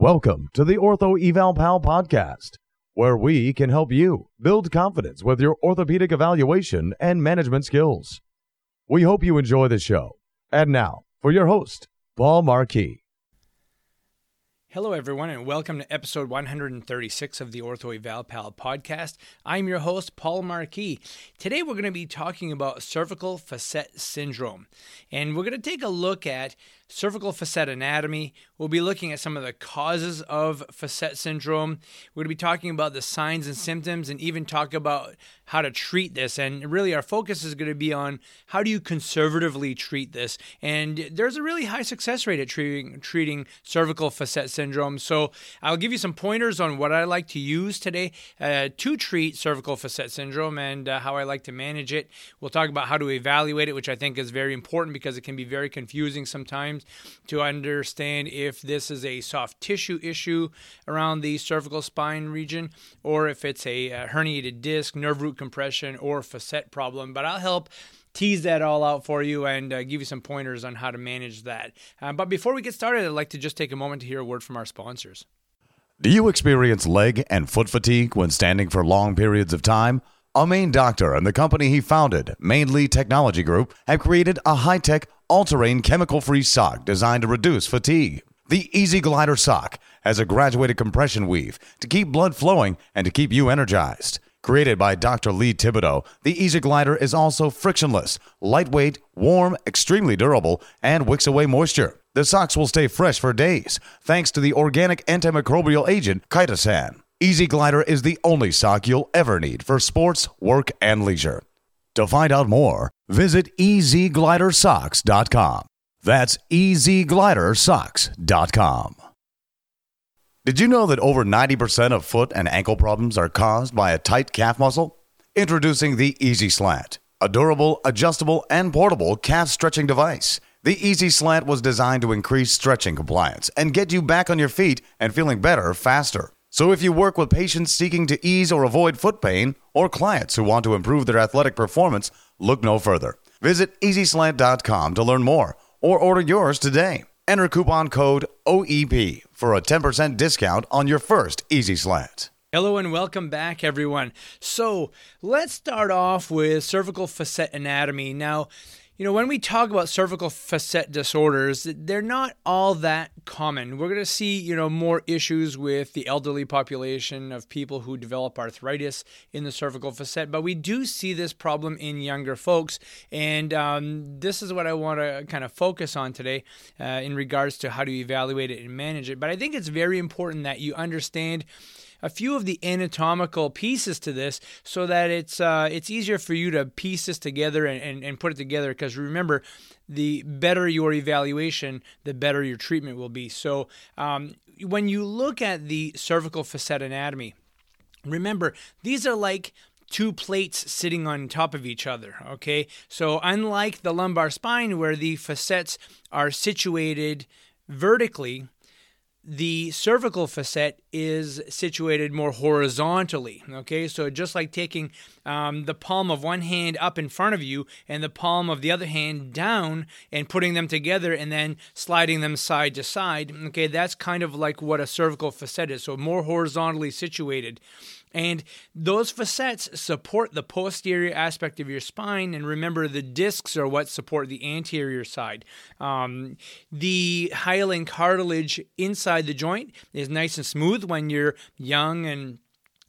Welcome to the Ortho Eval Pal podcast, where we can help you build confidence with your orthopedic evaluation and management skills. We hope you enjoy the show. And now, for your host, Paul Marquis. Hello, everyone, and welcome to episode 136 of the Ortho Eval Pal podcast. I'm your host, Paul Marquis. Today, we're going to be talking about cervical facet syndrome, and we're going to take a look at cervical facet anatomy. We'll be looking at some of the causes of facet syndrome. We're going to be talking about the signs and symptoms and even talk about how to treat this. And really, our focus is going to be on how do you conservatively treat this. And there's a really high success rate at treating, treating cervical facet syndrome. So I'll give you some pointers on what I like to use today uh, to treat cervical facet syndrome and uh, how I like to manage it. We'll talk about how to evaluate it, which I think is very important because it can be very confusing sometimes to understand if this is a soft tissue issue around the cervical spine region or if it's a, a herniated disc, nerve root compression, or facet problem. But I'll help tease that all out for you and uh, give you some pointers on how to manage that. Uh, but before we get started, I'd like to just take a moment to hear a word from our sponsors. Do you experience leg and foot fatigue when standing for long periods of time? A Maine doctor and the company he founded, Mainly Technology Group, have created a high tech, all terrain, chemical free sock designed to reduce fatigue. The Easy Glider sock has a graduated compression weave to keep blood flowing and to keep you energized. Created by Dr. Lee Thibodeau, the Easy Glider is also frictionless, lightweight, warm, extremely durable, and wicks away moisture. The socks will stay fresh for days thanks to the organic antimicrobial agent chitosan. Easy Glider is the only sock you'll ever need for sports, work, and leisure. To find out more, visit easyglidersocks.com. That's easyglidersocks.com. Did you know that over 90% of foot and ankle problems are caused by a tight calf muscle? Introducing the Easy Slant, a durable, adjustable, and portable calf stretching device. The Easy Slant was designed to increase stretching compliance and get you back on your feet and feeling better faster. So if you work with patients seeking to ease or avoid foot pain or clients who want to improve their athletic performance, look no further. Visit easyslant.com to learn more or order yours today. Enter coupon code OEP for a 10% discount on your first Easy Slant. Hello and welcome back, everyone. So let's start off with cervical facet anatomy. Now, you know, when we talk about cervical facet disorders, they're not all that common. We're going to see, you know, more issues with the elderly population of people who develop arthritis in the cervical facet, but we do see this problem in younger folks. And um, this is what I want to kind of focus on today uh, in regards to how to evaluate it and manage it. But I think it's very important that you understand a few of the anatomical pieces to this so that it's uh, it's easier for you to piece this together and, and, and put it together because remember the better your evaluation the better your treatment will be so um, when you look at the cervical facet anatomy remember these are like two plates sitting on top of each other. Okay, so unlike the lumbar spine where the facets are situated vertically, the cervical facet is situated more horizontally. Okay, so just like taking um, the palm of one hand up in front of you and the palm of the other hand down and putting them together and then sliding them side to side. Okay, that's kind of like what a cervical facet is. So more horizontally situated. And those facets support the posterior aspect of your spine. And remember, the discs are what support the anterior side. Um, the hyaline cartilage inside the joint is nice and smooth when you're young and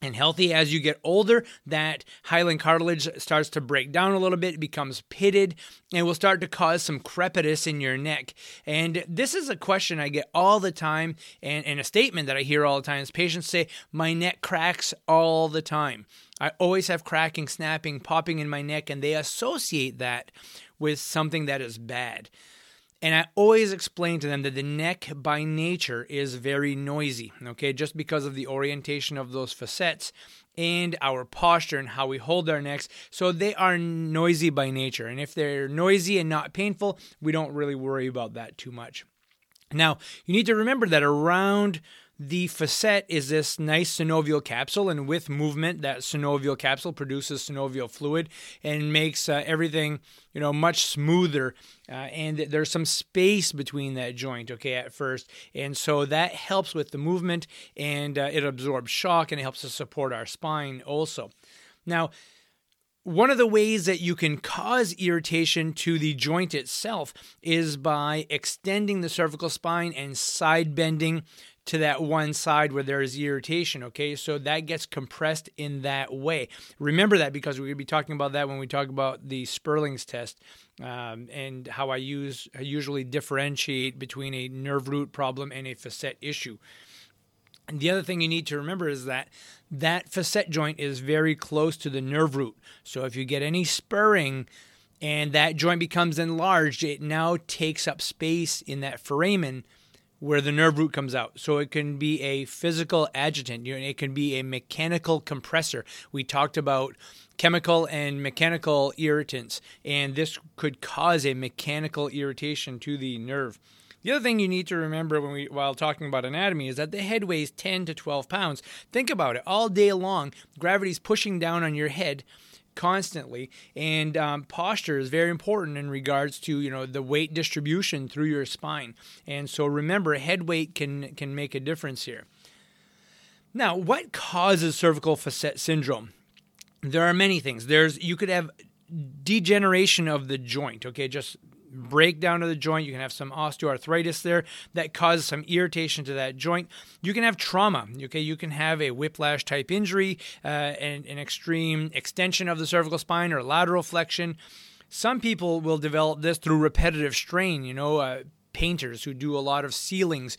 and healthy. As you get older, that hyaline cartilage starts to break down a little bit, it becomes pitted, and will start to cause some crepitus in your neck. And this is a question I get all the time, and, and a statement that I hear all the time is patients say, My neck cracks all the time. I always have cracking, snapping, popping in my neck, and they associate that with something that is bad. And I always explain to them that the neck by nature is very noisy, okay, just because of the orientation of those facets and our posture and how we hold our necks. So they are noisy by nature. And if they're noisy and not painful, we don't really worry about that too much. Now, you need to remember that around The facet is this nice synovial capsule, and with movement, that synovial capsule produces synovial fluid and makes uh, everything, you know, much smoother. Uh, and there's some space between that joint, okay, at first, and so that helps with the movement, and uh, it absorbs shock, and it helps to support our spine also. Now, one of the ways that you can cause irritation to the joint itself is by extending the cervical spine and side bending to that one side where there is irritation. Okay, so that gets compressed in that way. Remember that because we're going to be talking about that when we talk about the Spurling's test um, and how I use I usually differentiate between a nerve root problem and a facet issue. And the other thing you need to remember is that that facet joint is very close to the nerve root. So if you get any spurring and that joint becomes enlarged, it now takes up space in that foramen where the nerve root comes out. So it can be a physical adjutant, it can be a mechanical compressor. We talked about chemical and mechanical irritants, and this could cause a mechanical irritation to the nerve. The other thing you need to remember when we while talking about anatomy is that the head weighs 10 to 12 pounds. Think about it. All day long, gravity's pushing down on your head constantly. And um, posture is very important in regards to you know the weight distribution through your spine. And so remember head weight can can make a difference here. Now what causes cervical facet syndrome? There are many things. There's you could have degeneration of the joint okay? Just breakdown of the joint. You can have some osteoarthritis there that causes some irritation to that joint. You can have trauma. Okay, you can have a whiplash type injury, uh, and an extreme extension of the cervical spine or lateral flexion. Some people will develop this through repetitive strain. You know, uh, painters who do a lot of ceilings.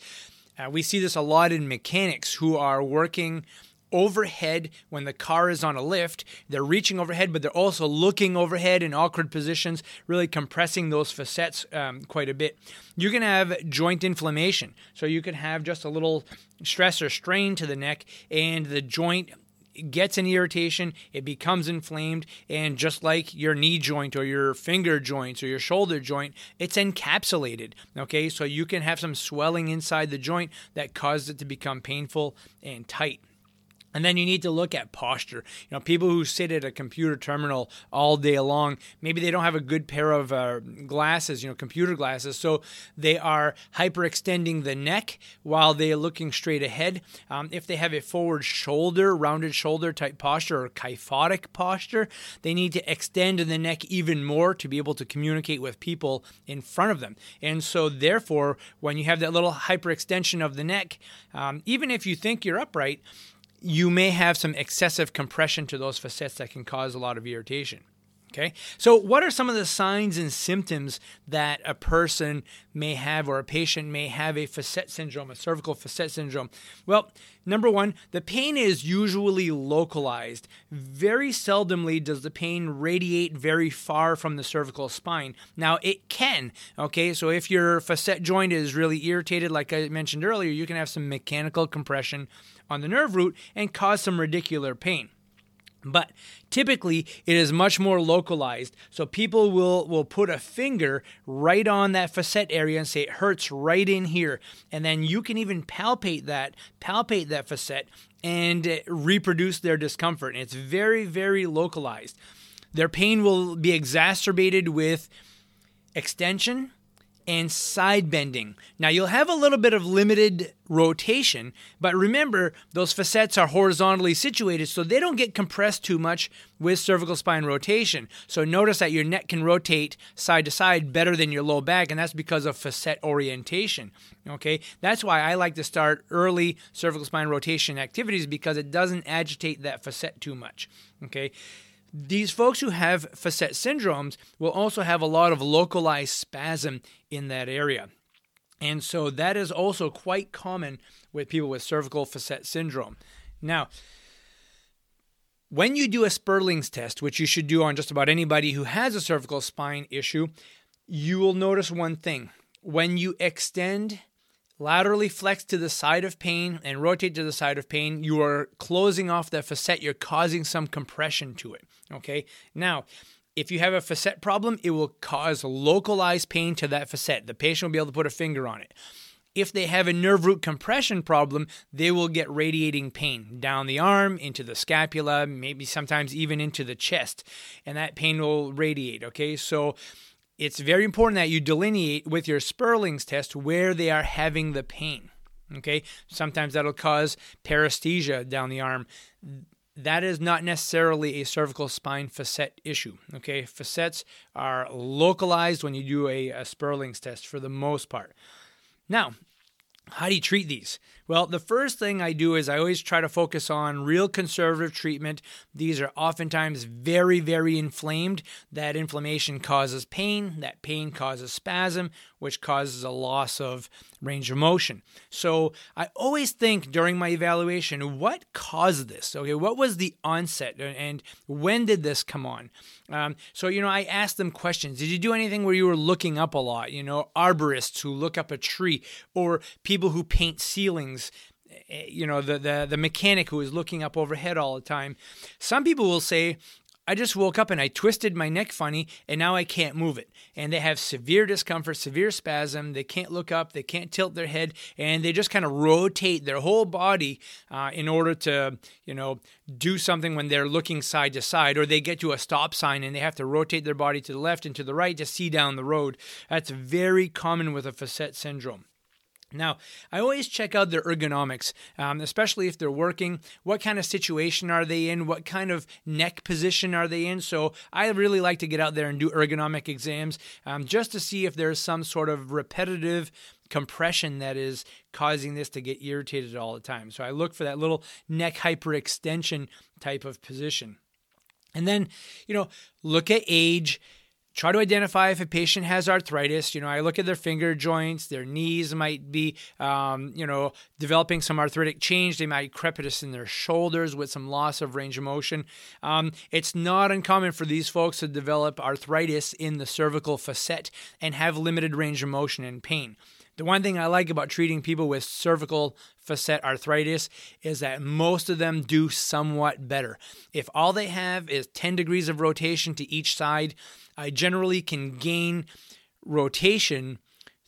Uh, we see this a lot in mechanics who are working overhead when the car is on a lift. They're reaching overhead, but they're also looking overhead in awkward positions, really compressing those facets um, quite a bit. You can have joint inflammation. So you can have just a little stress or strain to the neck, and the joint gets an irritation, it becomes inflamed, and just like your knee joint or your finger joints or your shoulder joint, it's encapsulated. Okay, so you can have some swelling inside the joint that causes it to become painful and tight. And then you need to look at posture. You know, people who sit at a computer terminal all day long, maybe they don't have a good pair of uh, glasses, you know, computer glasses, so they are hyperextending the neck while they are looking straight ahead. Um, if they have a forward shoulder, rounded shoulder type posture or kyphotic posture, they need to extend the neck even more to be able to communicate with people in front of them. And so, therefore, when you have that little hyperextension of the neck, um, even if you think you're upright, you may have some excessive compression to those facets that can cause a lot of irritation. Okay, so what are some of the signs and symptoms that a person may have or a patient may have a facet syndrome, a cervical facet syndrome? Well, number one, the pain is usually localized. Very seldomly does the pain radiate very far from the cervical spine. Now, it can, okay, so if your facet joint is really irritated, like I mentioned earlier, you can have some mechanical compression on the nerve root and cause some radicular pain. But typically it is much more localized. So people will will put a finger right on that facet area and say it hurts right in here. And then you can even palpate that, palpate that facet and uh, reproduce their discomfort. And it's very, very localized. Their pain will be exacerbated with extension and side bending. Now you'll have a little bit of limited rotation, but remember those facets are horizontally situated so they don't get compressed too much with cervical spine rotation. So notice that your neck can rotate side to side better than your low back and that's because of facet orientation. Okay? That's why I like to start early cervical spine rotation activities because it doesn't agitate that facet too much. Okay? These folks who have facet syndromes will also have a lot of localized spasm in that area. And so that is also quite common with people with cervical facet syndrome. Now, when you do a Spurling's test, which you should do on just about anybody who has a cervical spine issue, you will notice one thing. When you extend laterally flex to the side of pain and rotate to the side of pain, you are closing off that facet. You're causing some compression to it. Okay. Now, if you have a facet problem, it will cause localized pain to that facet. The patient will be able to put a finger on it. If they have a nerve root compression problem, they will get radiating pain down the arm, into the scapula, maybe sometimes even into the chest, and that pain will radiate. Okay, so it's very important that you delineate with your Spurling's test where they are having the pain. Okay, sometimes that'll cause paresthesia down the arm. That is not necessarily a cervical spine facet issue. Okay, facets are localized when you do a, a Spurling's test for the most part. Now, how do you treat these? Well, the first thing I do is I always try to focus on real conservative treatment. These are oftentimes very, very inflamed. That inflammation causes pain. That pain causes spasm, which causes a loss of range of motion. So I always think during my evaluation, what caused this? Okay, what was the onset and when did this come on? Um, so, you know, I asked them questions. Did you do anything where you were looking up a lot? You know, arborists who look up a tree or people who paint ceilings things eh, you know the, the the mechanic who is looking up overhead all the time some people will say I just woke up and I twisted my neck funny and now I can't move it. And they have severe discomfort, severe spasm. They can't look up, they can't tilt their head, and they just kind of rotate their whole body uh, in order to, you know, do something when they're looking side to side. Or they get to a stop sign and they have to rotate their body to the left and to the right to see down the road. That's very common with a facet syndrome. Now, I always check out their ergonomics, um, especially if they're working. What kind of situation are they in? What kind of neck position are they in? So, I really like to get out there and do ergonomic exams um, just to see if there's some sort of repetitive compression that is causing this to get irritated all the time. So, I look for that little neck hyperextension type of position. And then, you know, look at age try to identify if a patient has arthritis. You know, I look at their finger joints, their knees might be, um, you know, developing some arthritic change. They might crepitus in their shoulders with some loss of range of motion. Um, it's not uncommon for these folks to develop arthritis in the cervical facet and have limited range of motion and pain. The one thing I like about treating people with cervical facet arthritis is that most of them do somewhat better. If all they have is 10 degrees of rotation to each side, I generally can gain rotation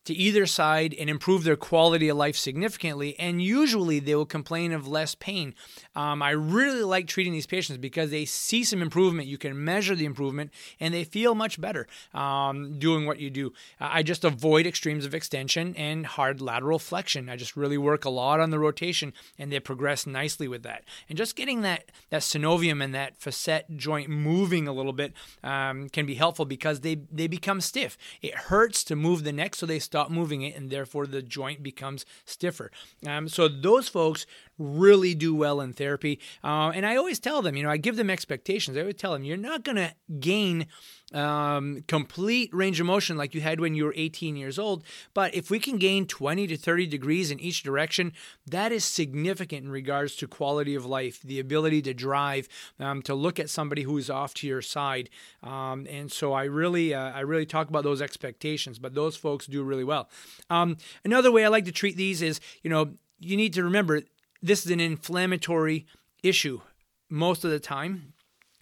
to either side and improve their quality of life significantly. And usually they will complain of less pain. Um, I really like treating these patients because they see some improvement. You can measure the improvement and they feel much better um, doing what you do. I just avoid extremes of extension and hard lateral flexion. I just really work a lot on the rotation and they progress nicely with that. And just getting that, that synovium and that facet joint moving a little bit um, can be helpful because they, they become stiff. It hurts to move the neck, so they stop moving it, and therefore the joint becomes stiffer. Um, so those folks really do well in therapy. Uh, and I always tell them, you know, I give them expectations. I always tell them, you're not going to gain um, complete range of motion like you had when you were 18 years old. But if we can gain 20 to 30 degrees in each direction, that is significant in regards to quality of life, the ability to drive, um, to look at somebody who is off to your side. Um, and so I really, uh, I really talk about those expectations. But those folks do really well. Um, another way I like to treat these is, you know, you need to remember this is an inflammatory issue most of the time.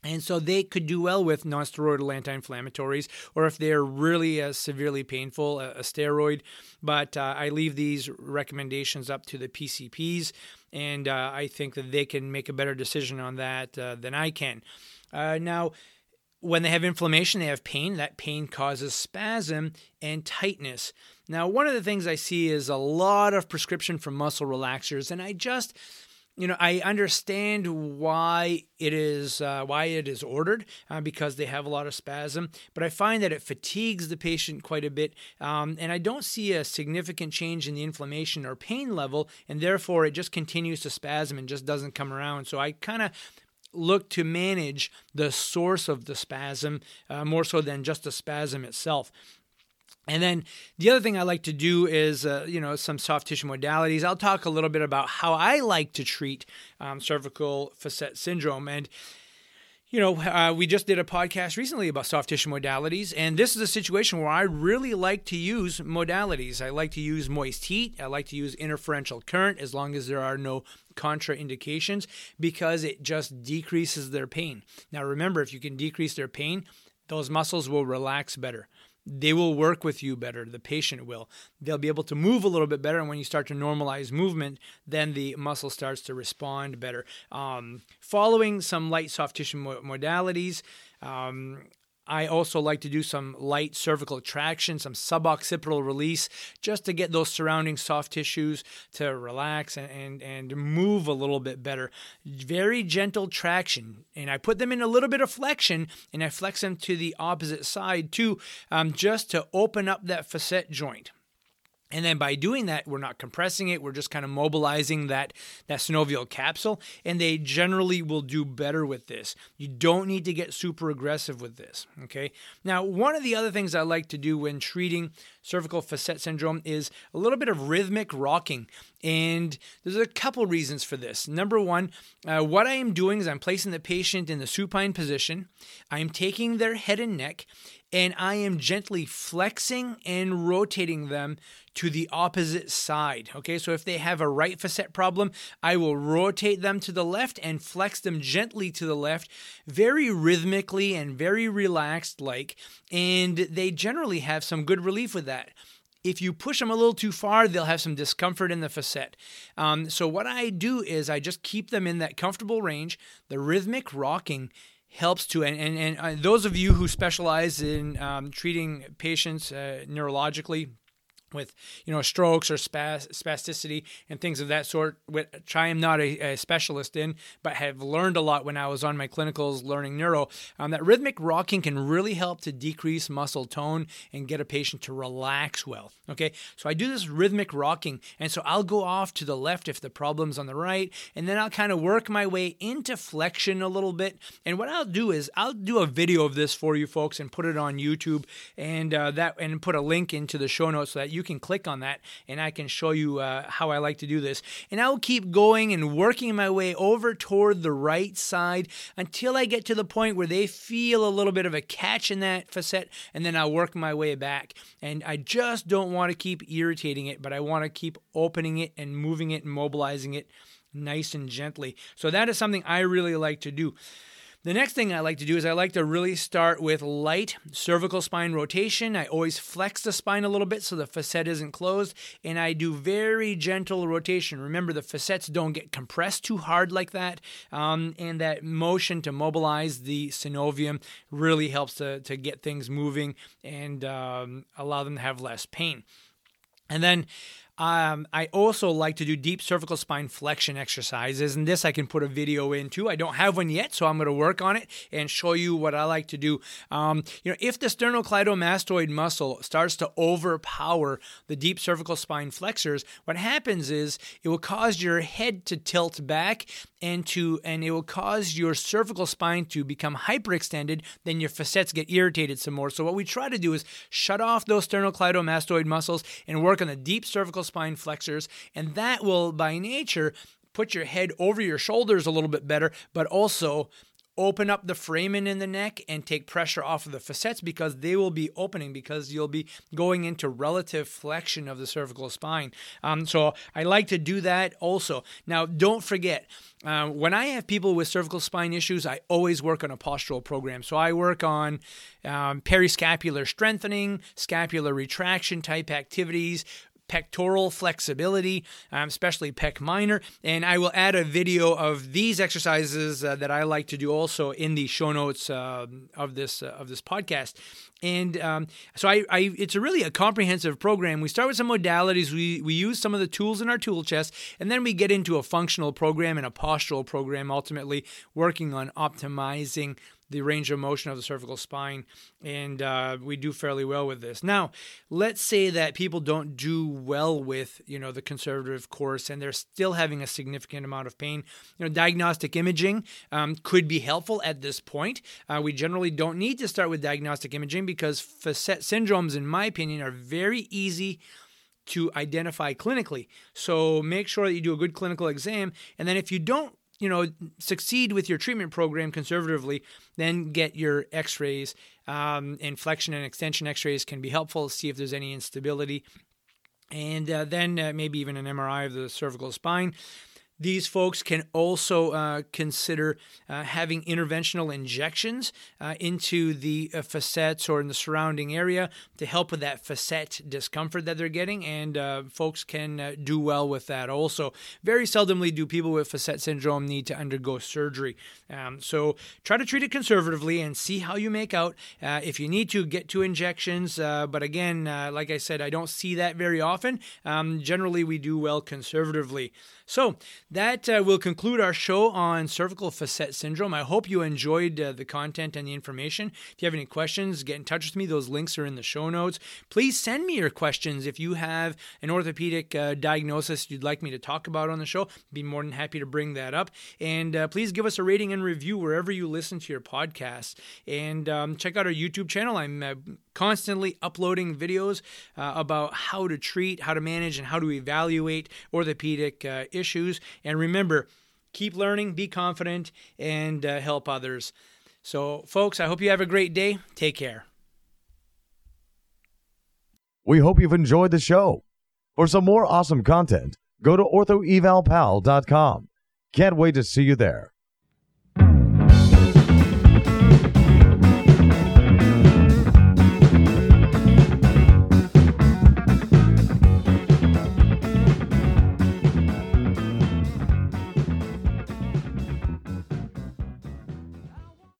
And so they could do well with nonsteroidal anti-inflammatories, or if they're really uh, severely painful, a, a steroid. But uh, I leave these recommendations up to the PCPs, and uh, I think that they can make a better decision on that uh, than I can. Uh, now, when they have inflammation, they have pain. That pain causes spasm and tightness. Now, one of the things I see is a lot of prescription for muscle relaxers, and I just you know, I understand why it is uh, why it is ordered uh, because they have a lot of spasm, but I find that it fatigues the patient quite a bit, um, and I don't see a significant change in the inflammation or pain level, and therefore it just continues to spasm and just doesn't come around. So I kind of look to manage the source of the spasm uh, more so than just the spasm itself. And then the other thing I like to do is, uh, you know, some soft tissue modalities. I'll talk a little bit about how I like to treat um, cervical facet syndrome. And you know, uh, we just did a podcast recently about soft tissue modalities, and this is a situation where I really like to use modalities. I like to use moist heat. I like to use interferential current as long as there are no contraindications because it just decreases their pain. Now, remember, if you can decrease their pain, those muscles will relax better. They will work with you better. The patient will. They'll be able to move a little bit better. And when you start to normalize movement, then the muscle starts to respond better. Um, following some light soft tissue modalities, um, I also like to do some light cervical traction, some suboccipital release, just to get those surrounding soft tissues to relax and, and, and move a little bit better. Very gentle traction. And I put them in a little bit of flexion and I flex them to the opposite side too, um, just to open up that facet joint. And then by doing that, we're not compressing it. We're just kind of mobilizing that, that synovial capsule. And they generally will do better with this. You don't need to get super aggressive with this. Okay. Now, one of the other things I like to do when treating cervical facet syndrome is a little bit of rhythmic rocking. And there's a couple reasons for this. Number one, uh, what I am doing is I'm placing the patient in the supine position. I am taking their head and neck and I am gently flexing and rotating them to the opposite side. Okay, so if they have a right facet problem, I will rotate them to the left and flex them gently to the left, very rhythmically and very relaxed like, and they generally have some good relief with that if you push them a little too far, they'll have some discomfort in the facet. Um, so, what I do is I just keep them in that comfortable range. The rhythmic rocking helps to and, and, and uh, those of you who specialize in um, treating patients uh, neurologically with you know strokes or spas- spasticity and things of that sort which i am not a, a, specialist in but have learned a lot when i was on my clinicals learning neuro um, that rhythmic rocking can really help to decrease muscle tone and get a patient to relax well okay? So i do this rhythmic rocking and so i'll go off to the left if the problem's on the right and then i'll kind of work my way into flexion a little bit and what i'll do is i'll do a video of this for you folks and put it on youtube and uh, that and put a link into the show notes so that you you can click on that and I can show you uh, how I like to do this. And I will keep going and working my way over toward the right side until I get to the point where they feel a little bit of a catch in that facet, and then I'll work my way back. And I just don't want to keep irritating it, but I want to keep opening it and moving it and mobilizing it nice and gently. So that is something I really like to do. The next thing I like to do is I like to really start with light cervical spine rotation. I always flex the spine a little bit so the facet isn't closed, and I do very gentle rotation. Remember, the facets don't get compressed too hard like that, um, and that motion to mobilize the synovium really helps to, to get things moving and um, allow them to have less pain. And then um, I also like to do deep cervical spine flexion exercises, and this I can put a video into. I don't have one yet, so I'm going to work on it and show you what I like to do. Um, you know, if the sternocleidomastoid muscle starts to overpower the deep cervical spine flexors, what happens is it will cause your head to tilt back and to and it will cause your cervical spine to become hyperextended. Then your facets get irritated some more. So what we try to do is shut off those sternocleidomastoid muscles and work on the deep cervical spine flexors, and that will, by nature, put your head over your shoulders a little bit better, but also open up the foramen in the neck and take pressure off of the facets because they will be opening because you'll be going into relative flexion of the cervical spine. Um, so I like to do that also. Now, don't forget, uh, when I have people with cervical spine issues, I always work on a postural program. So I work on um, periscapular strengthening, scapular retraction type activities, pectoral flexibility, um, especially pec minor. And I will add a video of these exercises uh, that I like to do also in the show notes uh, of this uh, of this podcast. And um, so I, I, it's a really a comprehensive program. We start with some modalities. We we use some of the tools in our tool chest, and then we get into a functional program and a postural program. Ultimately, working on optimizing the range of motion of the cervical spine, and uh, we do fairly well with this. Now, let's say that people don't do well with you know the conservative course, and they're still having a significant amount of pain. You know, diagnostic imaging um, could be helpful at this point. Uh, we generally don't need to start with diagnostic imaging because facet syndromes, in my opinion, are very easy to identify clinically. So make sure that you do a good clinical exam. And then if you don't you know succeed with your treatment program conservatively, then get your X-rays. Um, and flexion and extension X-rays can be helpful to see if there's any instability, and uh, then uh, maybe even an MRI of the cervical spine. These folks can also uh, consider uh, having interventional injections uh, into the uh, facets or in the surrounding area to help with that facet discomfort that they're getting, and uh, folks can uh, do well with that also. Very seldomly do people with facet syndrome need to undergo surgery. Um, so try to treat it conservatively and see how you make out. if you need to, get two injections. but again, like I said, I don't see that very often. Um, generally, we do well conservatively. So that uh, will conclude our show on cervical facet syndrome. I hope you enjoyed uh, the content and the information. If you have any questions, get in touch with me. Those links are in the show notes. Please send me your questions if you have an orthopedic uh, diagnosis you'd like me to talk about on the show. I'd be more than happy to bring that up. And uh, please give us a rating and review wherever you listen to your podcast. And um, check out our YouTube channel. I'm uh, constantly uploading videos uh, about how to treat, how to manage, and how to evaluate orthopedic issues. And remember, keep learning, be confident, and uh, help others. So, folks, I hope you have a great day. Take care. We hope you've enjoyed the show. For some more awesome content, go to orthoevalpal.com. Can't wait to see you there.